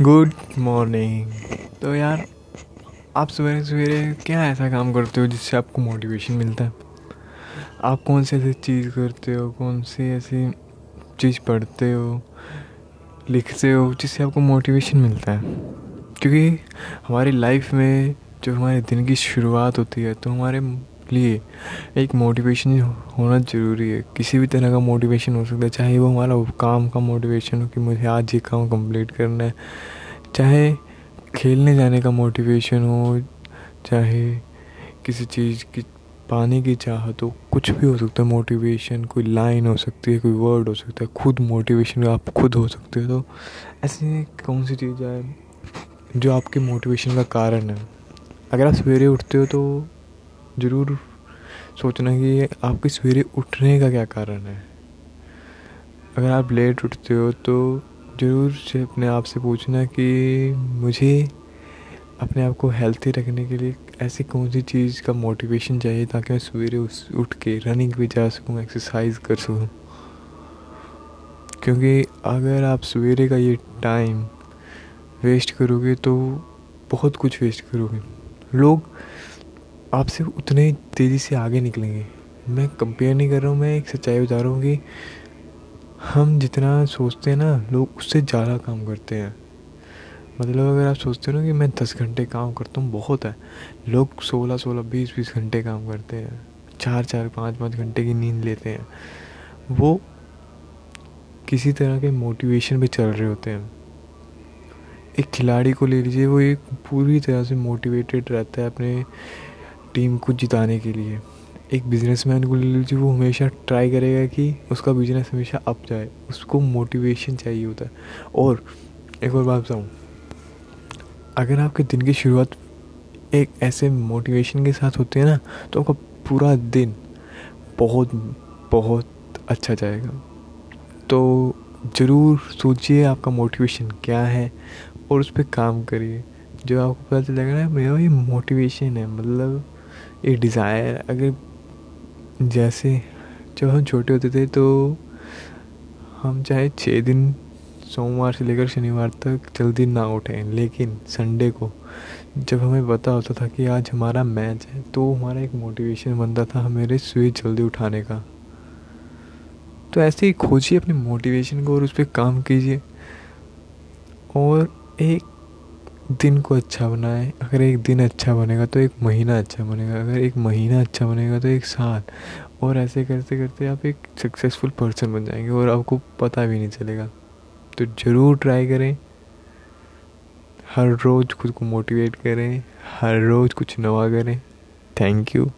Good morning तो यार, आप सवेरे सवेरे क्या ऐसा काम करते हो जिससे आपको मोटिवेशन मिलता है? आप कौन सी ऐसी चीज़ करते हो? कौन सी ऐसी चीज़ पढ़ते हो? लिखते हो? जिससे आपको मोटिवेशन मिलता है? क्योंकि हमारी लाइफ में जो हमारे दिन की शुरुआत होती है तो हमारे लिए एक मोटिवेशन होना ज़रूरी है। किसी भी तरह का मोटिवेशन हो सकता है। चाहे वो हमारा काम का मोटिवेशन हो कि मुझे आज ये काम कंप्लीट करना है। चाहे खेलने जाने का मोटिवेशन हो, चाहे किसी चीज़ की, पाने की चाहत हो कुछ भी हो सकता है। मोटिवेशन कोई लाइन हो सकती है, कोई वर्ड हो सकता है। खुद मोटिवेशन आप खुद हो सकते हो। तो ऐसी कौन सी चीज़ है जो आपके मोटिवेशन का कारण है? अगर आप सवेरे उठते हो तो ज़रूर सोचना कि आपके सवेरे उठने का क्या कारण है? अगर आप लेट उठते हो तो ज़रूर से अपने आप से पूछना कि मुझे अपने आप को हेल्थी रखने के लिए ऐसी कौन सी चीज़ का मोटिवेशन चाहिए ताकि मैं सवेरे उठ के रनिंग भी जा सकूँ एक्सरसाइज कर सकूँ? क्योंकि अगर आप सवेरे का ये टाइम वेस्ट करोगे तो बहुत कुछ वेस्ट करोगे। लोग आपसे उतने तेज़ी से आगे निकलेंगे। मैं कंपेयर नहीं कर रहा हूँ, मैं एक सच्चाई बता रहा हूँ कि हम जितना सोचते हैं ना, लोग उससे ज़्यादा काम करते हैं। मतलब अगर आप सोचते हो ना कि मैं दस घंटे काम करता हूँ, बहुत है। लोग सोलह सोलह, बीस बीस घंटे काम करते हैं। चार चार, पाँच पाँच घंटे की नींद लेते हैं। वो किसी तरह के मोटिवेशन पे चल रहे होते हैं। एक खिलाड़ी को ले लीजिए, वो एक पूरी तरह से मोटिवेटेड रहता है अपने टीम को जिताने के लिए। एक बिजनेसमैन को ले लीजिए वो हमेशा ट्राई करेगा कि उसका बिज़नेस हमेशा अप जाए। उसको मोटिवेशन चाहिए होता है। और एक और बात बताऊँ। अगर आपके दिन की शुरुआत एक ऐसे मोटिवेशन के साथ होती है ना तो आपका पूरा दिन बहुत बहुत अच्छा जाएगा। तो ज़रूर सोचिए आपका मोटिवेशन क्या है और उस पर काम करिए। जो आपको पता चलेगा ना मेरा ये मोटिवेशन है। मतलब एक डिज़ायर अगर जैसे जब हम छोटे होते थे तो हम चाहे छः दिन सोमवार से लेकर शनिवार तक जल्दी ना उठें, लेकिन संडे को जब हमें पता होता था कि आज हमारा मैच है तो हमारा एक मोटिवेशन बनता था हमारे सुबह जल्दी उठाने का। तो ऐसे ही खोजिए अपने मोटिवेशन को और उस पर काम कीजिए। और एक दिन को अच्छा बनाए, अगर एक दिन अच्छा बनेगा तो एक महीना अच्छा बनेगा, अगर एक महीना अच्छा बनेगा तो एक साल। और ऐसे करते करते आप एक सक्सेसफुल पर्सन बन जाएँगे और आपको पता भी नहीं चलेगा। तो ज़रूर ट्राई करें। हर रोज़ खुद को मोटिवेट करें। हर रोज़ कुछ नवा करें। Thank you